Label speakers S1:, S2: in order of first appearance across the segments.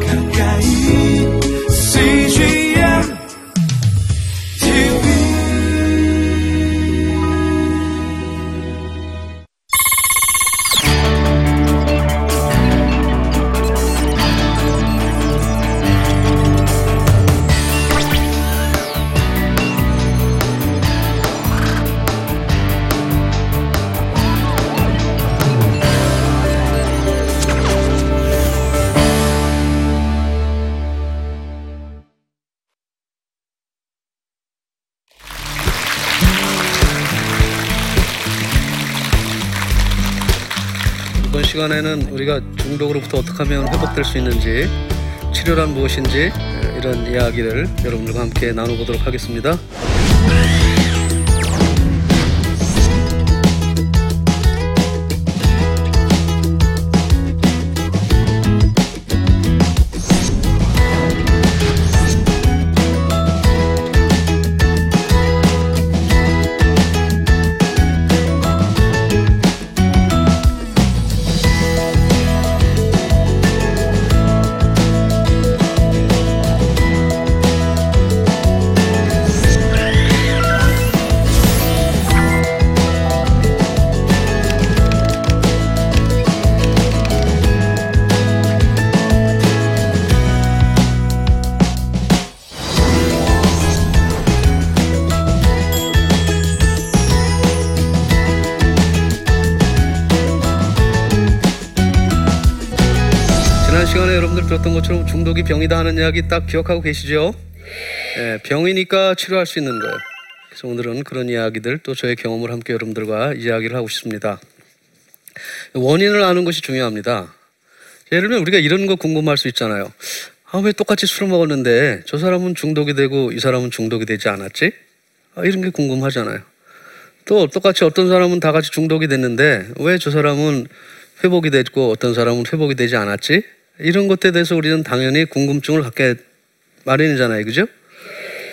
S1: 가까
S2: 우리가 중독으로부터 어떻게 하면 회복될 수 있는지 치료란 무엇인지 이런 이야기를 여러분들과 함께 나눠보도록 하겠습니다. 여러분들 들었던 것처럼 중독이 병이다 하는 이야기 딱 기억하고 계시죠? 예, 병이니까 치료할 수 있는 거예요. 그래서 오늘은 그런 이야기들 또 저의 경험을 함께 여러분들과 이야기를 하고 싶습니다. 원인을 아는 것이 중요합니다. 예를 들면 우리가 이런 거 궁금할 수 있잖아요. 아, 왜 똑같이 술을 먹었는데 저 사람은 중독이 되고 이 사람은 중독이 되지 않았지? 아, 이런 게 궁금하잖아요. 또 똑같이 어떤 사람은 다 같이 중독이 됐는데 왜 저 사람은 회복이 됐고 어떤 사람은 회복이 되지 않았지? 이런 것에 대해서 우리는 당연히 궁금증을 갖게 마련이잖아요. 그죠?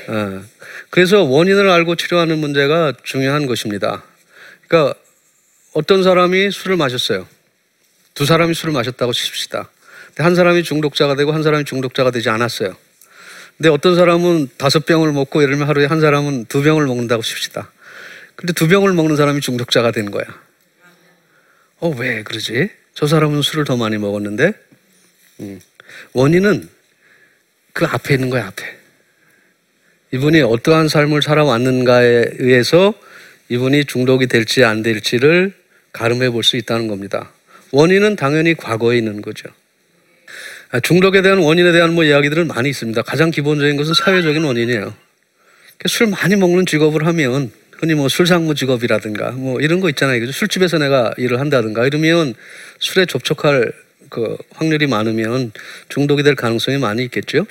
S2: 어, 그래서 원인을 알고 치료하는 문제가 중요한 것입니다. 그러니까 어떤 사람이 술을 마셨어요. 두 사람이 술을 마셨다고 칩시다. 한 사람이 중독자가 되고 한 사람이 중독자가 되지 않았어요. 근데 어떤 사람은 다섯 병을 먹고 예를 들면 하루에 한 사람은 두 병을 먹는다고 칩시다. 근데 두 병을 먹는 사람이 중독자가 된 거야. 어, 왜 그러지? 저 사람은 술을 더 많이 먹었는데? 음. 원인은 그 앞에 있는 거야, 앞에. 이분이 어떠한 삶을 살아왔는가에 의해서 이분이 중독이 될지 안 될지를 가름해 볼 수 있다는 겁니다. 원인은 당연히 과거에 있는 거죠. 아, 중독에 대한 원인에 대한 뭐 이야기들은 많이 있습니다. 가장 기본적인 것은 사회적인 원인이에요. 술 많이 먹는 직업을 하면 흔히 뭐 술상무 직업이라든가 뭐 이런 거 있잖아요. 술집에서 내가 일을 한다든가 이러면 술에 접촉할 그 확률이 많으면 중독이 될 가능성이 많이 있겠죠.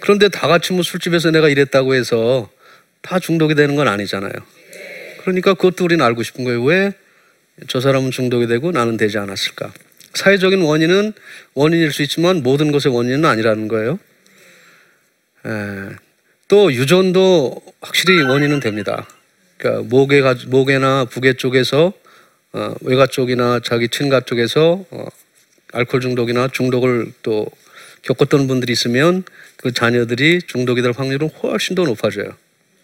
S2: 그런데 다 같이 뭐 술집에서 내가 일했다고 해서 다 중독이 되는 건 아니잖아요. 그러니까 그것도 우리는 알고 싶은 거예요. 왜 저 사람은 중독이 되고 나는 되지 않았을까? 사회적인 원인은 원인일 수 있지만 모든 것의 원인은 아니라는 거예요. 에, 또 유전도 확실히 원인은 됩니다. 그러니까 모계 가 모계나 부계 쪽에서 어, 외가 쪽이나 자기 친가 쪽에서 어, 알코올 중독이나 중독을 또 겪었던 분들이 있으면 그 자녀들이 중독이 될 확률은 훨씬 더 높아져요.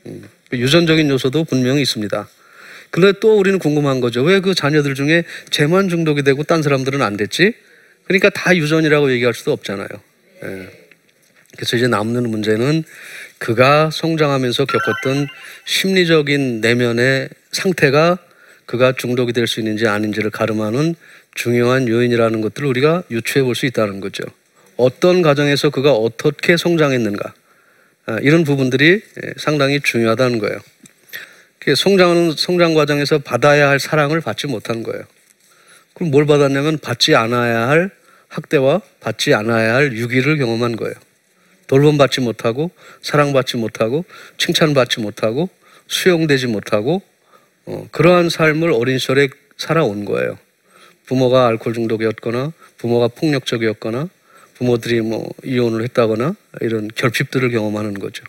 S2: 음, 유전적인 요소도 분명히 있습니다. 그런데 또 우리는 궁금한 거죠. 왜 그 자녀들 중에 쟤만 중독이 되고 딴 사람들은 안 됐지? 그러니까 다 유전이라고 얘기할 수도 없잖아요. 예. 그래서 이제 남는 문제는 그가 성장하면서 겪었던 심리적인 내면의 상태가 그가 중독이 될 수 있는지 아닌지를 가름하는 중요한 요인이라는 것들을 우리가 유추해 볼 수 있다는 거죠. 어떤 가정에서 그가 어떻게 성장했는가 아, 이런 부분들이 예, 상당히 중요하다는 거예요. 그 성장하는 성장 과정에서 받아야 할 사랑을 받지 못한 거예요. 그럼 뭘 받았냐면 받지 않아야 할 학대와 받지 않아야 할 유기를 경험한 거예요. 돌봄받지 못하고 사랑받지 못하고 칭찬받지 못하고 수용되지 못하고 어, 그러한 삶을 어린 시절에 살아온 거예요. 부모가 알코올 중독이었거나 부모가 폭력적이었거나 부모들이 뭐 이혼을 했다거나 이런 결핍들을 경험하는 거죠.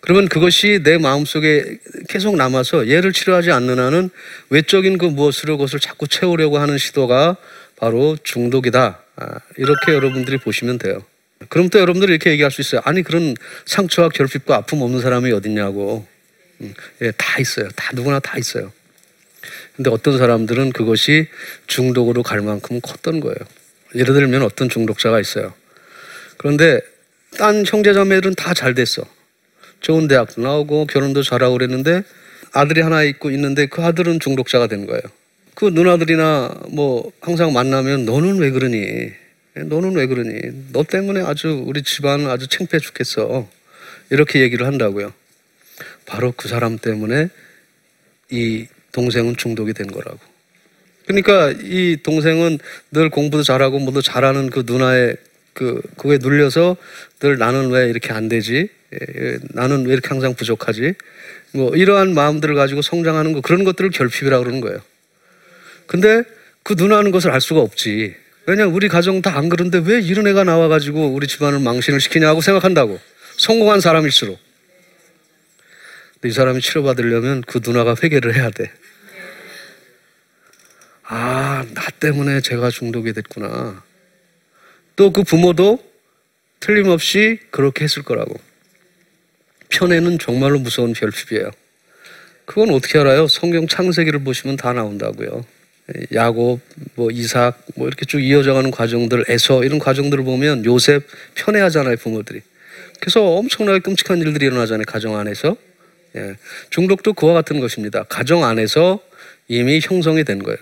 S2: 그러면 그것이 내 마음속에 계속 남아서 얘를 치료하지 않는 한은 외적인 그 무엇으로 그것을 자꾸 채우려고 하는 시도가 바로 중독이다. 아, 이렇게 여러분들이 보시면 돼요. 그럼 또 여러분들이 이렇게 얘기할 수 있어요. 아니 그런 상처와 결핍과 아픔 없는 사람이 어딨냐고. 음, 예, 다 있어요. 다 누구나 다 있어요. 근데 어떤 사람들은 그것이 중독으로 갈 만큼 컸던 거예요. 예를 들면 어떤 중독자가 있어요. 그런데 딴 형제자매들은 다 잘 됐어. 좋은 대학도 나오고 결혼도 잘하고 그랬는데 아들이 하나 있고 있는데 그 아들은 중독자가 된 거예요. 그 누나들이나 뭐 항상 만나면 너는 왜 그러니? 너는 왜 그러니? 너 때문에 아주 우리 집안은 아주 창피해 죽겠어. 이렇게 얘기를 한다고요. 바로 그 사람 때문에 이 동생은 중독이 된 거라고. 그러니까 이 동생은 늘 공부도 잘하고 뭐도 잘하는 그 누나의 그 그거에 눌려서 늘 나는 왜 이렇게 안 되지? 예, 예, 나는 왜 이렇게 항상 부족하지? 뭐 이러한 마음들을 가지고 성장하는 거 그런 것들을 결핍이라고 그러는 거예요. 근데 그 누나는 것을 알 수가 없지. 왜냐 우리 가정 다 안 그런데 왜 이런 애가 나와가지고 우리 집안을 망신을 시키냐고 생각한다고. 성공한 사람일수록. 이 사람이 치료받으려면 그 누나가 회개를 해야 돼. 아, 나 때문에 제가 중독이 됐구나. 또 그 부모도 틀림없이 그렇게 했을 거라고. 편애는 정말로 무서운 결핍이에요. 그건 어떻게 알아요? 성경 창세기를 보시면 다 나온다고요. 야곱, 뭐 이삭, 뭐 이렇게 쭉 이어져가는 과정들, 에서 이런 과정들을 보면 요셉 편애하잖아요 부모들이. 그래서 엄청나게 끔찍한 일들이 일어나잖아요 가정 안에서. 예. 중독도 그와 같은 것입니다. 가정 안에서 이미 형성이 된 거예요.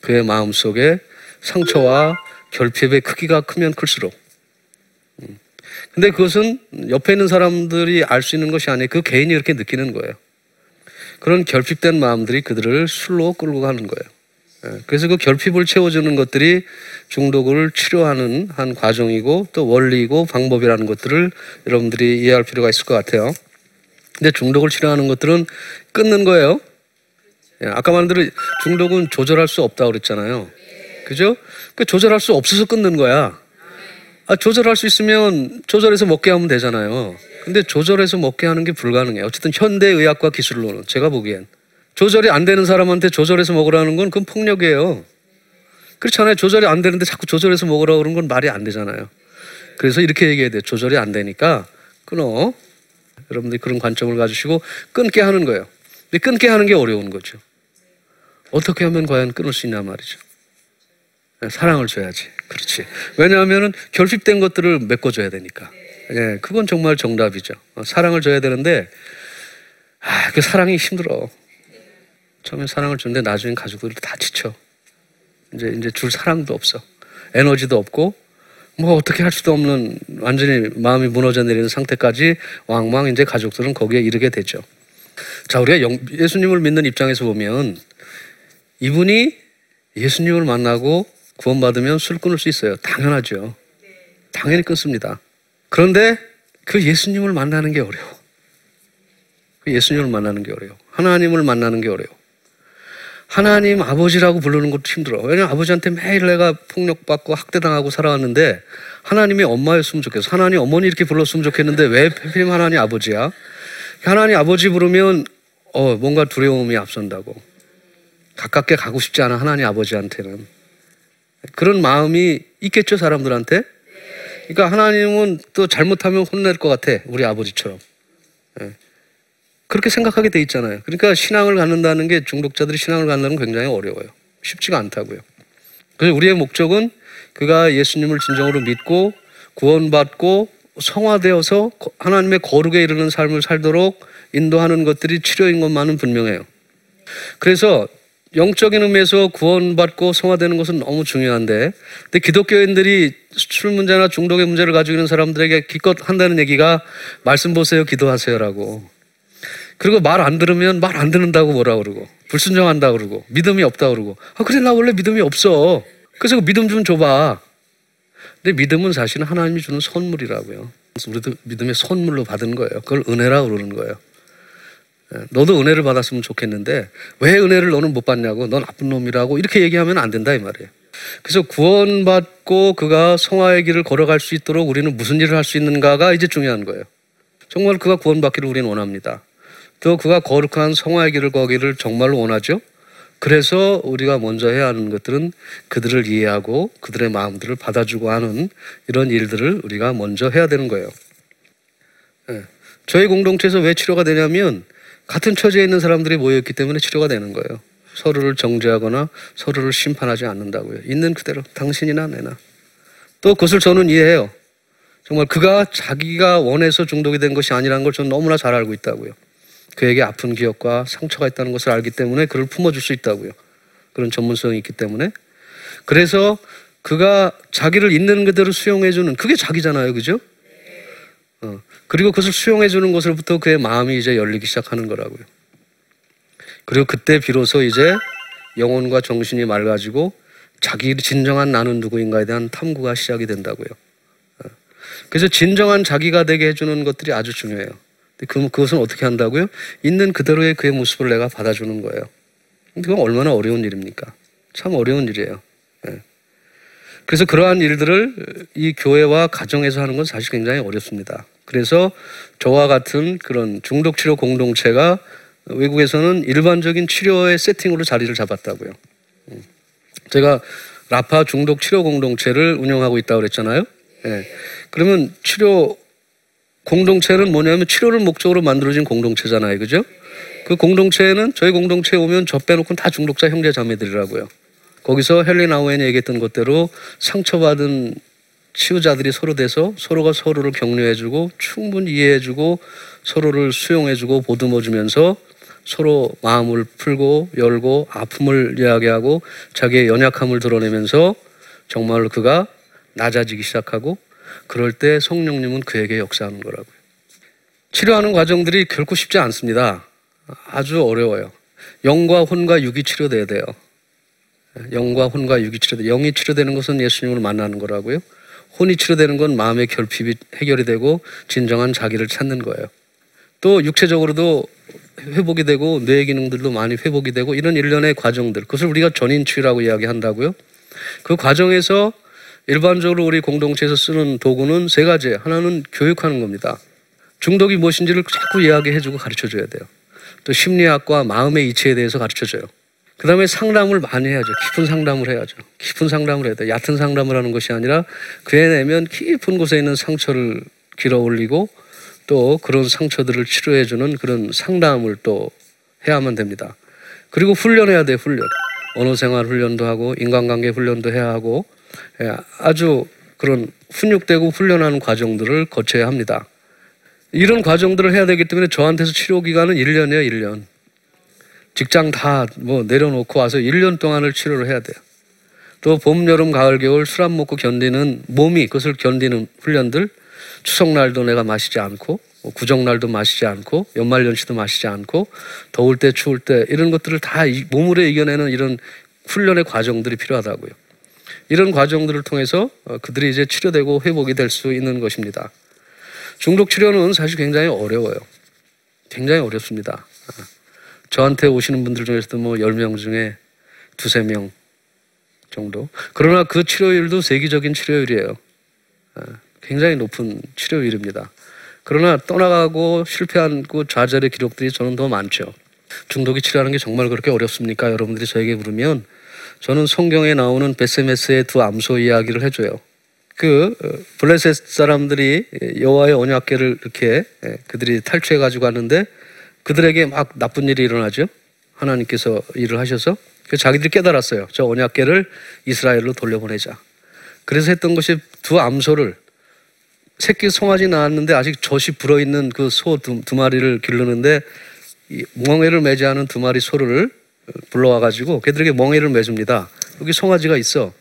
S2: 그의 마음 속에 상처와 결핍의 크기가 크면 클수록. 음. 근데 그것은 옆에 있는 사람들이 알 수 있는 것이 아니에요. 그 개인이 이렇게 느끼는 거예요. 그런 결핍된 마음들이 그들을 술로 끌고 가는 거예요. 예, 그래서 그 결핍을 채워주는 것들이 중독을 치료하는 한 과정이고 또 원리이고 방법이라는 것들을 여러분들이 이해할 필요가 있을 것 같아요. 근데 중독을 치료하는 것들은 끊는 거예요. 예, 아까 말한 대로 중독은 조절할 수 없다고 그랬잖아요. 그죠? 그 조절할 수 없어서 끊는 거야. 아, 조절할 수 있으면 조절해서 먹게 하면 되잖아요. 근데 조절해서 먹게 하는 게 불가능해요. 어쨌든 현대 의학과 기술로는 제가 보기엔 조절이 안 되는 사람한테 조절해서 먹으라는 건 그건 폭력이에요. 그렇잖아요. 조절이 안 되는데 자꾸 조절해서 먹으라고 그러는 건 말이 안 되잖아요. 그래서 이렇게 얘기해야 돼요. 조절이 안 되니까 끊어. 여러분들이 그런 관점을 가지시고 끊게 하는 거예요. 근데 끊게 하는 게 어려운 거죠. 어떻게 하면 과연 끊을 수 있냐 말이죠. 네, 사랑을 줘야지. 그렇지. 왜냐하면은 결핍된 것들을 메꿔줘야 되니까. 예, 그건 정말 정답이죠. 어, 사랑을 줘야 되는데, 아, 그 사랑이 힘들어. 처음에 사랑을 주는데 나중엔 가족들이 다 지쳐. 이제 이제 줄 사랑도 없어. 에너지도 없고 뭐 어떻게 할 수도 없는 완전히 마음이 무너져 내리는 상태까지 왕왕 이제 가족들은 거기에 이르게 되죠. 자, 우리가 영, 예수님을 믿는 입장에서 보면 이분이 예수님을 만나고 구원받으면 술 끊을 수 있어요. 당연하죠. 당연히 끊습니다. 그런데 그 예수님을 만나는 게 어려워. 그 예수님을 만나는 게 어려워. 하나님을 만나는 게 어려워. 하나님 아버지라고 부르는 것도 힘들어. 왜냐면 아버지한테 매일 내가 폭력받고 학대당하고 살아왔는데 하나님이 엄마였으면 좋겠어. 하나님 어머니 이렇게 불렀으면 좋겠는데 왜 하필이면 하나님 아버지야? 하나님 아버지 부르면 어, 뭔가 두려움이 앞선다고. 가깝게 가고 싶지 않아, 하나님 아버지한테는. 그런 마음이 있겠죠, 사람들한테? 그러니까 하나님은 또 잘못하면 혼낼 것 같아, 우리 아버지처럼. 예. 그렇게 생각하게 돼 있잖아요. 그러니까 신앙을 갖는다는 게 중독자들이 신앙을 갖는 건 굉장히 어려워요. 쉽지가 않다고요. 그래서 우리의 목적은 그가 예수님을 진정으로 믿고 구원받고 성화되어서 하나님의 거룩에 이르는 삶을 살도록 인도하는 것들이 치료인 것만은 분명해요. 그래서 영적인 의미에서 구원받고 성화되는 것은 너무 중요한데, 근데 기독교인들이 술 문제나 중독의 문제를 가지고 있는 사람들에게 기껏 한다는 얘기가 말씀 보세요, 기도하세요라고. 그리고 말 안 들으면 말 안 듣는다고 뭐라 그러고 불순종한다 그러고 믿음이 없다 그러고 아 그래 나 원래 믿음이 없어. 그래서 그 믿음 좀 줘봐. 근데 믿음은 사실은 하나님이 주는 선물이라고요. 우리도 믿음의 선물로 받은 거예요. 그걸 은혜라고 그러는 거예요. 예, 너도 은혜를 받았으면 좋겠는데 왜 은혜를 너는 못 받냐고 넌 나쁜 놈이라고 이렇게 얘기하면 안 된다 이 말이에요. 그래서 구원받고 그가 성화의 길을 걸어갈 수 있도록 우리는 무슨 일을 할 수 있는가가 이제 중요한 거예요. 정말 그가 구원받기를 우리는 원합니다. 또 그가 거룩한 성화의 거기를 정말로 원하죠. 그래서 우리가 먼저 해야 하는 것들은 그들을 이해하고 그들의 마음들을 받아주고 하는 이런 일들을 우리가 먼저 해야 되는 거예요. 예. 저희 공동체에서 왜 치료가 되냐면 같은 처지에 있는 사람들이 모여있기 때문에 치료가 되는 거예요. 서로를 정죄하거나 서로를 심판하지 않는다고요. 있는 그대로 당신이나 내나. 또 그것을 저는 이해해요. 정말 그가 자기가 원해서 중독이 된 것이 아니라는 걸 저는 너무나 잘 알고 있다고요. 그에게 아픈 기억과 상처가 있다는 것을 알기 때문에 그를 품어줄 수 있다고요. 그런 전문성이 있기 때문에. 그래서 그가 자기를 있는 그대로 수용해주는 그게 자기잖아요. 그죠? 어. 그리고 그것을 수용해주는 것으로부터 그의 마음이 이제 열리기 시작하는 거라고요. 그리고 그때 비로소 이제 영혼과 정신이 맑아지고 자기 진정한 나는 누구인가에 대한 탐구가 시작이 된다고요. 어. 그래서 진정한 자기가 되게 해주는 것들이 아주 중요해요. 그, 그것은 어떻게 한다고요? 있는 그대로의 그의 모습을 내가 받아주는 거예요. 그건 얼마나 어려운 일입니까? 참 어려운 일이에요. 예. 그래서 그러한 일들을 이 교회와 가정에서 하는 건 사실 굉장히 어렵습니다. 그래서 저와 같은 그런 중독 치료 공동체가 외국에서는 일반적인 치료의 세팅으로 자리를 잡았다고요. 음. 제가 라파 중독 치료 공동체를 운영하고 있다고 그랬잖아요. 예. 그러면 치료 공동체는 뭐냐면 치료를 목적으로 만들어진 공동체잖아요. 그죠? 그 공동체에는 저희 공동체에 오면 저 빼놓고는 다 중독자 형제 자매들이라고요. 거기서 헬리 나우엔이 얘기했던 것대로 상처받은 치유자들이 서로 돼서 서로가 서로를 격려해주고 충분히 이해해주고 서로를 수용해주고 보듬어주면서 서로 마음을 풀고 열고 아픔을 이야기하고 자기의 연약함을 드러내면서 정말로 그가 낮아지기 시작하고 그럴 때 성령님은 그에게 역사하는 거라고요. 치료하는 과정들이 결코 쉽지 않습니다. 아주 어려워요. 영과 혼과 육이 치료돼야 돼요. 영과 혼과 육이 치료돼. 영이 치료되는 것은 예수님을 만나는 거라고요. 혼이 치료되는 건 마음의 결핍이 해결이 되고 진정한 자기를 찾는 거예요. 또 육체적으로도 회복이 되고 뇌 기능들도 많이 회복이 되고 이런 일련의 과정들. 그것을 우리가 전인 치유라고 이야기한다고요. 그 과정에서 일반적으로 우리 공동체에서 쓰는 도구는 세 가지. 하나는 교육하는 겁니다. 중독이 무엇인지를 자꾸 이야기해주고 가르쳐줘야 돼요. 또 심리학과 마음의 이치에 대해서 가르쳐줘요. 그 다음에 상담을 많이 해야죠. 깊은 상담을 해야죠. 깊은 상담을 해야 돼요. 얕은 상담을 하는 것이 아니라 그에 내면 깊은 곳에 있는 상처를 길어 올리고 또 그런 상처들을 치료해주는 그런 상담을 또 해야만 됩니다. 그리고 훈련해야 돼요. 훈련. 언어 생활 훈련도 하고 인간관계 훈련도 해야 하고 예, 아주 그런 훈육되고 훈련하는 과정들을 거쳐야 합니다. 이런 과정들을 해야 되기 때문에 저한테서 치료 기간은 1년이에요, 1년. 직장 다 뭐 내려놓고 와서 1년 동안을 치료를 해야 돼요. 또 봄, 여름, 가을, 겨울 술 안 먹고 견디는 몸이 그것을 견디는 훈련들 추석날도 내가 마시지 않고 뭐 구정날도 마시지 않고 연말연시도 마시지 않고 더울 때 추울 때 이런 것들을 다 몸으로 이겨내는 이런 훈련의 과정들이 필요하다고요. 이런 과정들을 통해서 어, 그들이 이제 치료되고 회복이 될 수 있는 것입니다. 중독 치료는 사실 굉장히 어려워요. 굉장히 어렵습니다. 어, 저한테 오시는 분들 중에서도 뭐 10명 중에 두세 명 정도. 그러나 그 치료율도 세계적인 치료율이에요. 어, 굉장히 높은 치료율입니다. 그러나 떠나가고 실패한 그 좌절의 기록들이 저는 더 많죠. 중독이 치료하는 게 정말 그렇게 어렵습니까? 여러분들이 저에게 물으면 저는 성경에 나오는 베세메스의 두 암소 이야기를 해줘요. 그 어, 블레셋 사람들이 여호와의 언약궤를 이렇게 예, 그들이 탈취해 가지고 갔는데 그들에게 막 나쁜 일이 일어나죠. 하나님께서 일을 하셔서 자기들이 깨달았어요. 저 언약궤를 이스라엘로 돌려보내자. 그래서 했던 것이 두 암소를 새끼 송아지 낳았는데 아직 젖이 불어 있는 그 소 두 마리를 기르는데 멍에를 매지 않은 두 마리 소를 불러와 가지고 걔들에게 멍에를 매줍니다. 여기 송아지가 있어.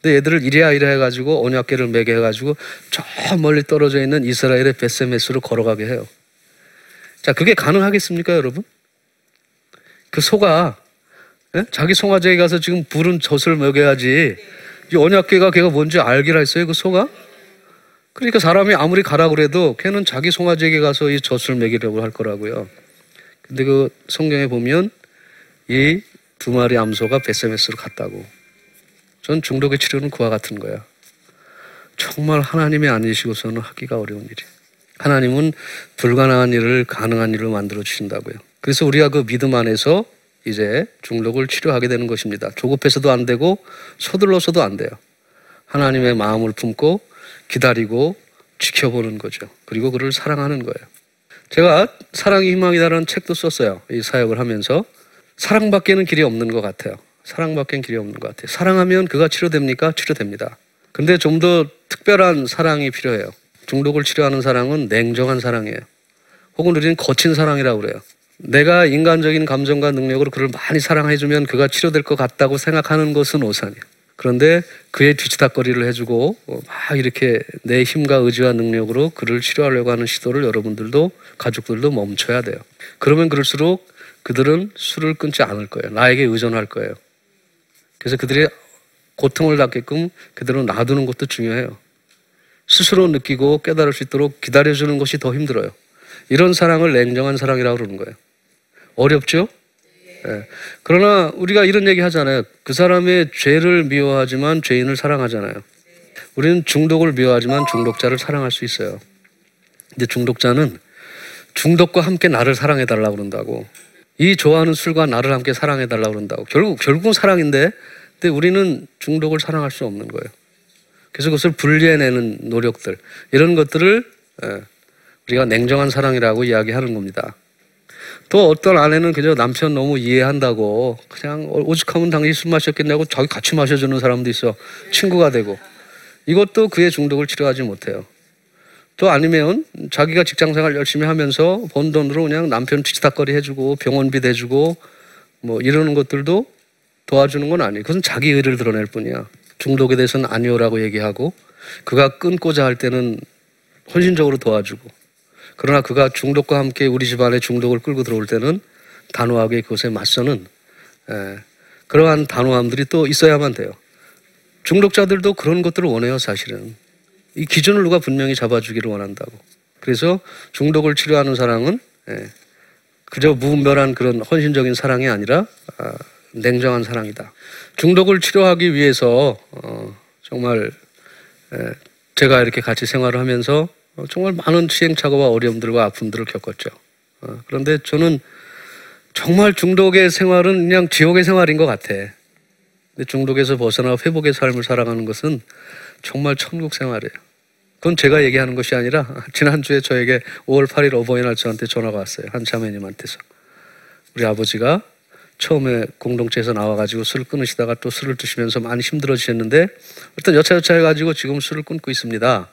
S2: 근데 얘들을 이래야 이래 해가지고 언약궤를 매게 해가지고 저 멀리 떨어져 있는 이스라엘의 베세메스로 걸어가게 해요. 자, 그게 가능하겠습니까, 여러분? 그 소가 예? 자기 송아지에게 가서 지금 부른 젖을 먹여야지. 이 언약궤가 걔가 뭔지 알기라 했어요, 그 소가? 그러니까 사람이 아무리 가라 그래도 걔는 자기 송아지에게 가서 이 젖을 먹이려고 할 거라고요. 근데 그 성경에 보면 이 두 마리 암소가 베세메스로 갔다고. 전 중독의 치료는 그와 같은 거야. 정말 하나님이 아니시고서는 하기가 어려운 일이. 하나님은 불가능한 일을 가능한 일로 만들어 주신다고요. 그래서 우리가 그 믿음 안에서 이제 중독을 치료하게 되는 것입니다. 조급해서도 안 되고 서둘러서도 안 돼요. 하나님의 마음을 품고 기다리고 지켜보는 거죠. 그리고 그를 사랑하는 거예요. 제가 사랑이 희망이다라는 책도 썼어요. 이 사역을 하면서 사랑밖에는 길이 없는 것 같아요. 사랑밖엔 길이 없는 것 같아요. 사랑하면 그가 치료됩니까? 치료됩니다. 근데 좀 더 특별한 사랑이 필요해요. 중독을 치료하는 사랑은 냉정한 사랑이에요. 혹은 우리는 거친 사랑이라고 그래요. 내가 인간적인 감정과 능력으로 그를 많이 사랑해주면 그가 치료될 것 같다고 생각하는 것은 오산이에요. 그런데 그의 뒤치다거리를 해주고 어, 막 이렇게 내 힘과 의지와 능력으로 그를 치료하려고 하는 시도를 여러분들도 가족들도 멈춰야 돼요. 그러면 그럴수록 그들은 술을 끊지 않을 거예요. 나에게 의존할 거예요. 그래서 그들이 고통을 받게끔 그대로 놔두는 것도 중요해요. 스스로 느끼고 깨달을 수 있도록 기다려주는 것이 더 힘들어요. 이런 사랑을 냉정한 사랑이라고 그러는 거예요. 어렵죠? 예. 그러나 우리가 이런 얘기 하잖아요. 그 사람의 죄를 미워하지만 죄인을 사랑하잖아요. 우리는 중독을 미워하지만 중독자를 사랑할 수 있어요. 근데 중독자는 중독과 함께 나를 사랑해 달라고 그런다고. 이 좋아하는 술과 나를 함께 사랑해 달라고 그런다고. 결국 결국은 사랑인데 근데 우리는 중독을 사랑할 수 없는 거예요. 그래서 그것을 분리해내는 노력들 이런 것들을 예, 우리가 냉정한 사랑이라고 이야기하는 겁니다. 또 어떤 아내는 그저 남편 너무 이해한다고 그냥 오죽하면 당신이 술 마셨겠냐고 자기 같이 마셔주는 사람도 있어 친구가 되고 이것도 그의 중독을 치료하지 못해요. 또 아니면 자기가 직장 생활 열심히 하면서 번 돈으로 그냥 남편 뒤치다거리 해주고 병원비 대주고 뭐 이러는 것들도 도와주는 건 아니에요. 그것은 자기 의를 드러낼 뿐이야. 중독에 대해서는 아니오라고 얘기하고 그가 끊고자 할 때는 헌신적으로 도와주고 그러나 그가 중독과 함께 우리 집안의 중독을 끌고 들어올 때는 단호하게 그것에 맞서는 에, 그러한 단호함들이 또 있어야만 돼요. 중독자들도 그런 것들을 원해요, 사실은. 이 기준을 누가 분명히 잡아주기를 원한다고. 그래서 중독을 치료하는 사랑은 에, 그저 무분별한 그런 헌신적인 사랑이 아니라 아, 냉정한 사랑이다. 중독을 치료하기 위해서 어, 정말 에, 제가 이렇게 같이 생활을 하면서 어, 정말 많은 시행착오와 어려움들과 아픔들을 겪었죠. 어, 그런데 저는 정말 중독의 생활은 그냥 지옥의 생활인 것 같아. 중독에서 벗어나 회복의 삶을 살아가는 것은 정말 천국 생활이에요. 그건 제가 얘기하는 것이 아니라 지난주에 저에게 5월 8일 어버이날 저한테 전화가 왔어요. 한 자매님한테서. 우리 아버지가 처음에 공동체에서 나와가지고 술을 끊으시다가 또 술을 드시면서 많이 힘들어지셨는데 일단 여차여차 해가지고 지금 술을 끊고 있습니다.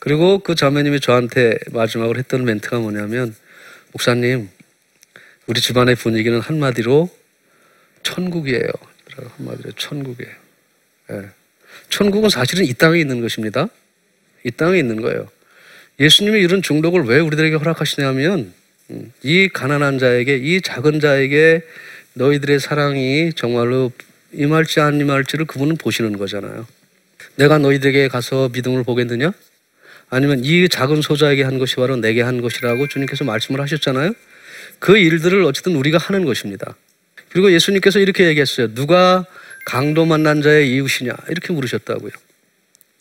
S2: 그리고 그 자매님이 저한테 마지막으로 했던 멘트가 뭐냐면 목사님 우리 집안의 분위기는 한마디로 천국이에요. 한마디로 천국이에요. 예. 천국은 사실은 이 땅에 있는 것입니다. 이 땅에 있는 거예요. 예수님이 이런 중독을 왜 우리들에게 허락하시냐면 음, 이 가난한 자에게 이 작은 자에게 너희들의 사랑이 정말로 임할지 안 임할지를 그분은 보시는 거잖아요. 내가 너희들에게 가서 믿음을 보겠느냐? 아니면 이 작은 소자에게 한 것이 바로 내게 한 것이라고 주님께서 말씀을 하셨잖아요. 그 일들을 어쨌든 우리가 하는 것입니다. 그리고 예수님께서 이렇게 얘기했어요. 누가 강도 만난 자의 이웃이냐? 이렇게 물으셨다고요.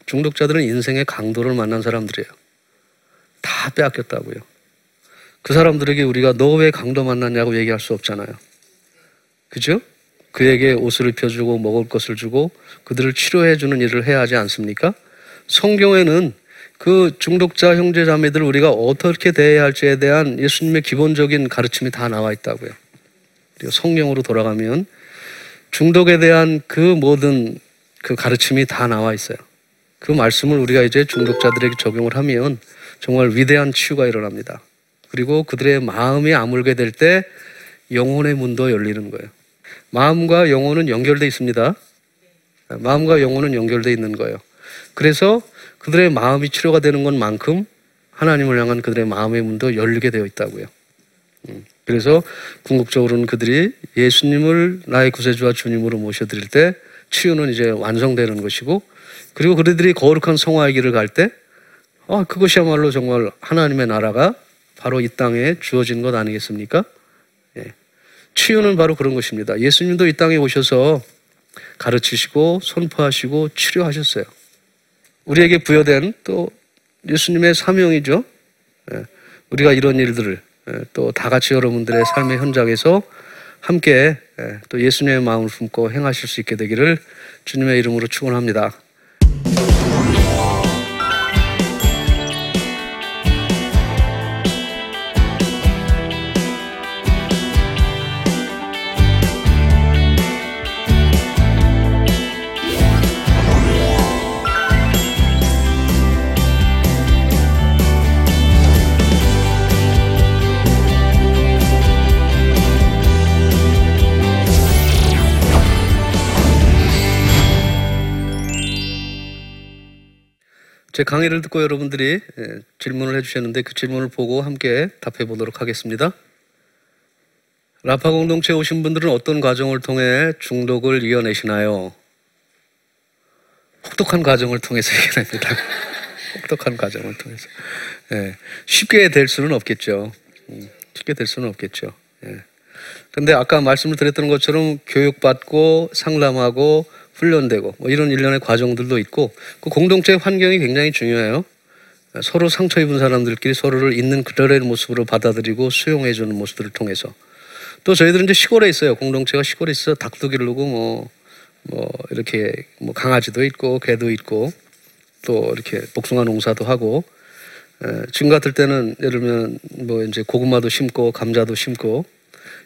S2: 중독자들은 인생의 강도를 만난 사람들이에요. 다 빼앗겼다고요. 그 사람들에게 우리가 너 왜 강도 만났냐고 얘기할 수 없잖아요. 그죠? 그에게 옷을 입혀주고 먹을 것을 주고 그들을 치료해주는 일을 해야 하지 않습니까? 성경에는 그 중독자 형제 자매들 우리가 어떻게 대해야 할지에 대한 예수님의 기본적인 가르침이 다 나와 있다고요. 그리고 성경으로 돌아가면 중독에 대한 그 모든 그 가르침이 다 나와 있어요. 그 말씀을 우리가 이제 중독자들에게 적용을 하면 정말 위대한 치유가 일어납니다. 그리고 그들의 마음이 아물게 될 때 영혼의 문도 열리는 거예요. 마음과 영혼은 연결돼 있습니다. 마음과 영혼은 연결돼 있는 거예요. 그래서 그들의 마음이 치료가 되는 것만큼 하나님을 향한 그들의 마음의 문도 열리게 되어 있다고요. 음, 그래서 궁극적으로는 그들이 예수님을 나의 구세주와 주님으로 모셔드릴 때 치유는 이제 완성되는 것이고 그리고 그들이 거룩한 성화의 길을 갈 때 아, 그것이야말로 정말 하나님의 나라가 바로 이 땅에 주어진 것 아니겠습니까? 예. 치유는 바로 그런 것입니다. 예수님도 이 땅에 오셔서 가르치시고 선포하시고 치료하셨어요. 우리에게 부여된 또 예수님의 사명이죠. 예, 우리가 이런 일들을 예, 또다 같이 여러분들의 삶의 현장에서 함께 예, 또 예수님의 마음을 품고 행하실 수 있게 되기를 주님의 이름으로 축원합니다. Thank you. 제 강의를 듣고 여러분들이 예, 질문을 해주셨는데 그 질문을 보고 함께 답해 보도록 하겠습니다. 라파 공동체에 오신 분들은 어떤 과정을 통해 중독을 이겨내시나요? 혹독한 과정을 통해서 이겨냅니다. 혹독한 과정을 통해서. 예, 쉽게 될 수는 없겠죠. 음, 쉽게 될 수는 없겠죠. 예. 근데 아까 말씀을 드렸던 것처럼 교육받고 상담하고 훈련되고 뭐 이런 일련의 과정들도 있고 그 공동체 환경이 굉장히 중요해요. 서로 상처 입은 사람들끼리 서로를 있는 그들의 모습으로 받아들이고 수용해 주는 모습들을 통해서 또 저희들은 이제 시골에 있어요. 공동체가 시골에 있어 닭도 기르고 뭐, 뭐 이렇게 뭐 강아지도 있고 개도 있고 또 이렇게 복숭아 농사도 하고 에, 지금 같을 때는 예를 들면 뭐 이제 고구마도 심고 감자도 심고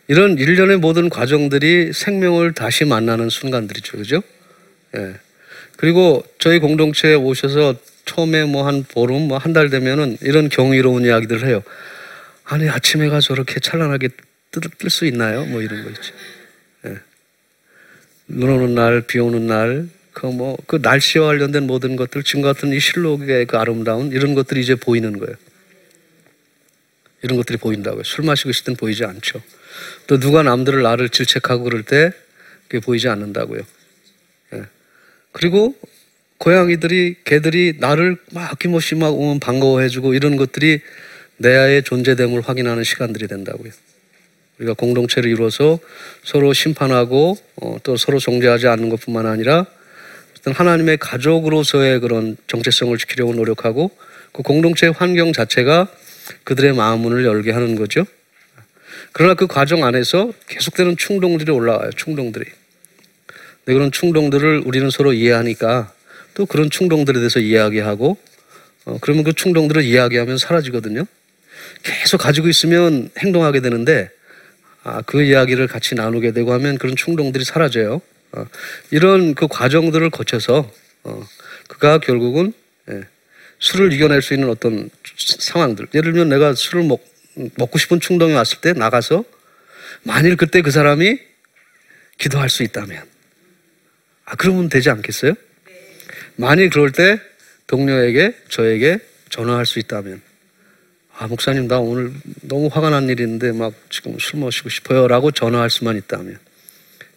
S2: 이런 일련의 모든 과정들이 생명을 다시 만나는 순간들이죠. 그죠? 예. 그리고 저희 공동체에 오셔서 처음에 뭐 한 보름, 뭐 한 달 되면은 이런 경이로운 이야기들을 해요. 아니, 아침에가 저렇게 찬란하게 뜰 수 있나요? 뭐 이런 거 있죠. 예. 눈 오는 날, 비 오는 날, 그 뭐, 그 날씨와 관련된 모든 것들, 지금 같은 이 실록의 그 아름다운 이런 것들이 이제 보이는 거예요. 이런 것들이 보인다고요. 술 마시고 있을 땐 보이지 않죠. 또 누가 남들을 나를 질책하고 그럴 때 그게 보이지 않는다고요. 예. 그리고 고양이들이 개들이 나를 막 아낌없이 막 오면 반가워해주고 이런 것들이 내 아의 존재됨을 확인하는 시간들이 된다고요. 우리가 공동체를 이루어서 서로 심판하고 어, 또 서로 정죄하지 않는 것뿐만 아니라 어떤 하나님의 가족으로서의 그런 정체성을 지키려고 노력하고 그 공동체 환경 자체가 그들의 마음문을 열게 하는 거죠. 그러나 그 과정 안에서 계속되는 충동들이 올라와요. 충동들이. 네, 그런 충동들을 우리는 서로 이해하니까 또 그런 충동들에 대해서 이야기하고 어, 그러면 그 충동들을 이야기하면 사라지거든요. 계속 가지고 있으면 행동하게 되는데 아, 그 이야기를 같이 나누게 되고 하면 그런 충동들이 사라져요. 어, 이런 그 과정들을 거쳐서 어, 그가 결국은 예, 술을 이겨낼 수 있는 어떤 상황들. 예를 들면 내가 술을 먹, 먹고 싶은 충동이 왔을 때 나가서 만일 그때 그 사람이 기도할 수 있다면 아, 그러면 되지 않겠어요? 만일 그럴 때 동료에게 저에게 전화할 수 있다면 아, 목사님, 나 오늘 너무 화가 난 있는데 막 지금 술 마시고 싶어요. 라고 전화할 수만 있다면.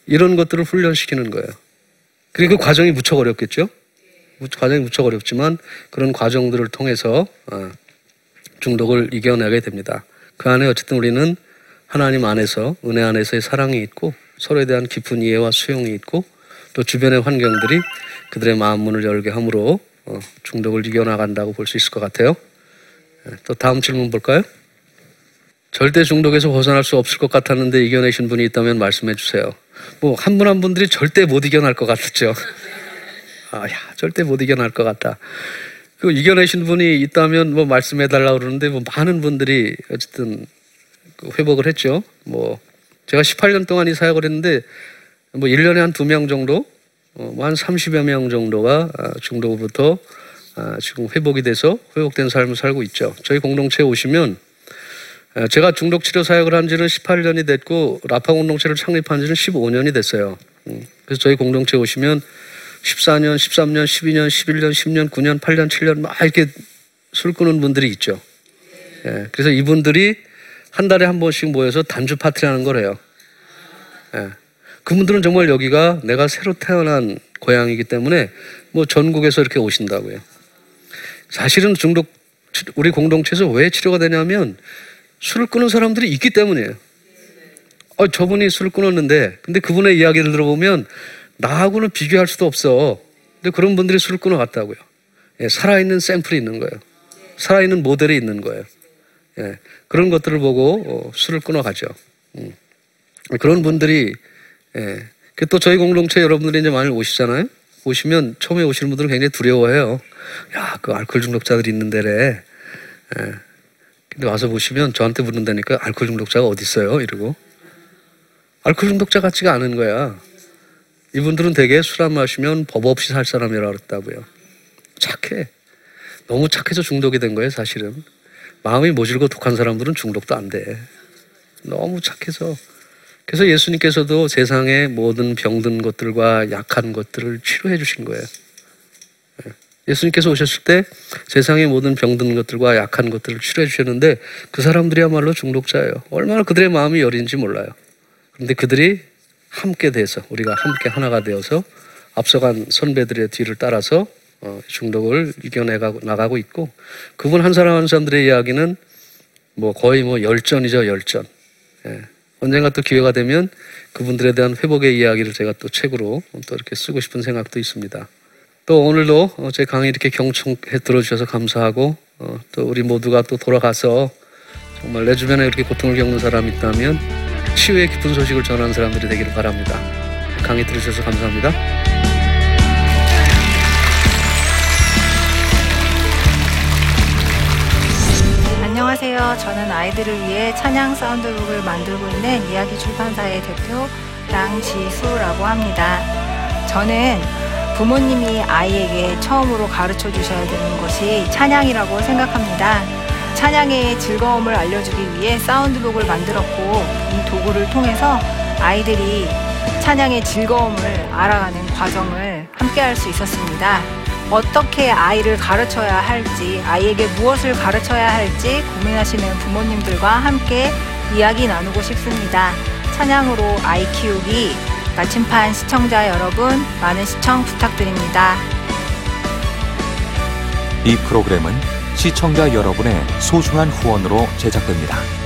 S2: 이런 것들을 훈련시키는 거예요. 그리고 그 과정이 무척 어렵겠죠? 과정이 무척 어렵지만 그런 과정들을 통해서 어, 중독을 이겨내게 됩니다. 그 안에 어쨌든 우리는 하나님 안에서 은혜 안에서의 사랑이 있고 서로에 대한 깊은 이해와 수용이 있고 또 주변의 환경들이 그들의 마음 문을 열게 함으로 어, 중독을 이겨나간다고 볼 수 있을 것 같아요. 예, 또 다음 질문 볼까요? 절대 중독에서 벗어날 수 없을 것 같았는데 이겨내신 분이 있다면 말씀해 주세요. 뭐 한 분 한 분들이 절대 못 이겨낼 것 같았죠. 아, 야, 절대 못 이겨낼 것 같다. 그 이겨내신 분이 있다면 뭐 말씀해 달라고 그러는데 뭐 많은 분들이 어쨌든 그 회복을 했죠. 뭐 제가 18년 동안 이 사역을 했는데 뭐 1년에 한 두 명 정도, 어, 뭐한 30여 명 정도가 아, 중독으로부터 아, 지금 회복이 돼서 회복된 삶을 살고 있죠. 저희 공동체에 오시면 아, 제가 중독 치료 사역을 한 지는 18년이 됐고 라파 공동체를 창립한 지는 15년이 됐어요. 음, 그래서 저희 공동체에 오시면 14년, 13년, 12년, 11년, 10년, 9년, 8년, 7년 막 이렇게 술 끊은 분들이 있죠. 예, 그래서 이분들이 한 달에 한 번씩 모여서 단주 파티라는 거래요. 예, 그분들은 정말 여기가 내가 새로 태어난 고향이기 때문에 뭐 전국에서 이렇게 오신다고요. 사실은 중독 우리 공동체에서 왜 치료가 되냐면 술을 끊은 사람들이 있기 때문이에요. 어, 저분이 술을 끊었는데 근데 그분의 이야기를 들어보면 나하고는 비교할 수도 없어. 근데 그런 분들이 술을 끊어갔다고요. 예, 살아있는 샘플이 있는 거예요. 살아있는 모델이 있는 거예요. 예, 그런 것들을 보고 어, 술을 끊어가죠. 음. 그런 분들이 예. 그또 저희 공동체 여러분들이 이제 많이 오시잖아요. 오시면 처음에 오시는 분들은 굉장히 두려워해요. 야, 그 알코올 중독자들이 있는 데래. 예. 근데 와서 보시면 저한테 묻는다니까 알코올 중독자가 어디 있어요? 이러고 알코올 중독자 같지가 않은 거야. 이분들은 되게 술 안 마시면 법 없이 살 사람이라 그랬다고요. 착해. 너무 착해서 중독이 된 거예요, 사실은. 마음이 모질고 독한 사람들은 중독도 안 돼. 너무 착해서. 그래서 예수님께서도 세상의 모든 병든 것들과 약한 것들을 치료해 주신 거예요. 예. 예수님께서 오셨을 때 세상의 모든 병든 것들과 약한 것들을 치료해 주셨는데 그 사람들이야말로 중독자예요. 얼마나 그들의 마음이 여린지 몰라요. 그런데 그들이 함께 돼서 우리가 함께 하나가 되어서 앞서간 선배들의 뒤를 따라서 어, 중독을 이겨내가고 나가고 있고 그분 한 사람 한 사람들의 이야기는 뭐 거의 뭐 열전이죠 열전. 예. 언젠가 또 기회가 되면 그분들에 대한 회복의 이야기를 제가 또 책으로 또 이렇게 쓰고 싶은 생각도 있습니다. 또 오늘도 어, 제 강의 이렇게 경청해 들어주셔서 감사하고 어, 또 우리 모두가 또 돌아가서 정말 내 주변에 이렇게 고통을 겪는 사람이 있다면 치유의 깊은 소식을 전하는 사람들이 되기를 바랍니다. 강의 들으셔서 감사합니다.
S3: 안녕하세요. 저는 아이들을 위해 찬양 사운드북을 만들고 있는 이야기 출판사의 대표 양지수라고 합니다. 저는 부모님이 아이에게 처음으로 가르쳐 주셔야 되는 것이 찬양이라고 생각합니다. 찬양의 즐거움을 알려주기 위해 사운드북을 만들었고 이 도구를 통해서 아이들이 찬양의 즐거움을 알아가는 과정을 함께 할 수 있었습니다. 어떻게 아이를 가르쳐야 할지, 아이에게 무엇을 가르쳐야 할지 고민하시는 부모님들과 함께 이야기 나누고 싶습니다. 찬양으로 아이 키우기 나침판 시청자 여러분 많은 시청 부탁드립니다.
S4: 이 프로그램은 시청자 여러분의 소중한 후원으로 제작됩니다.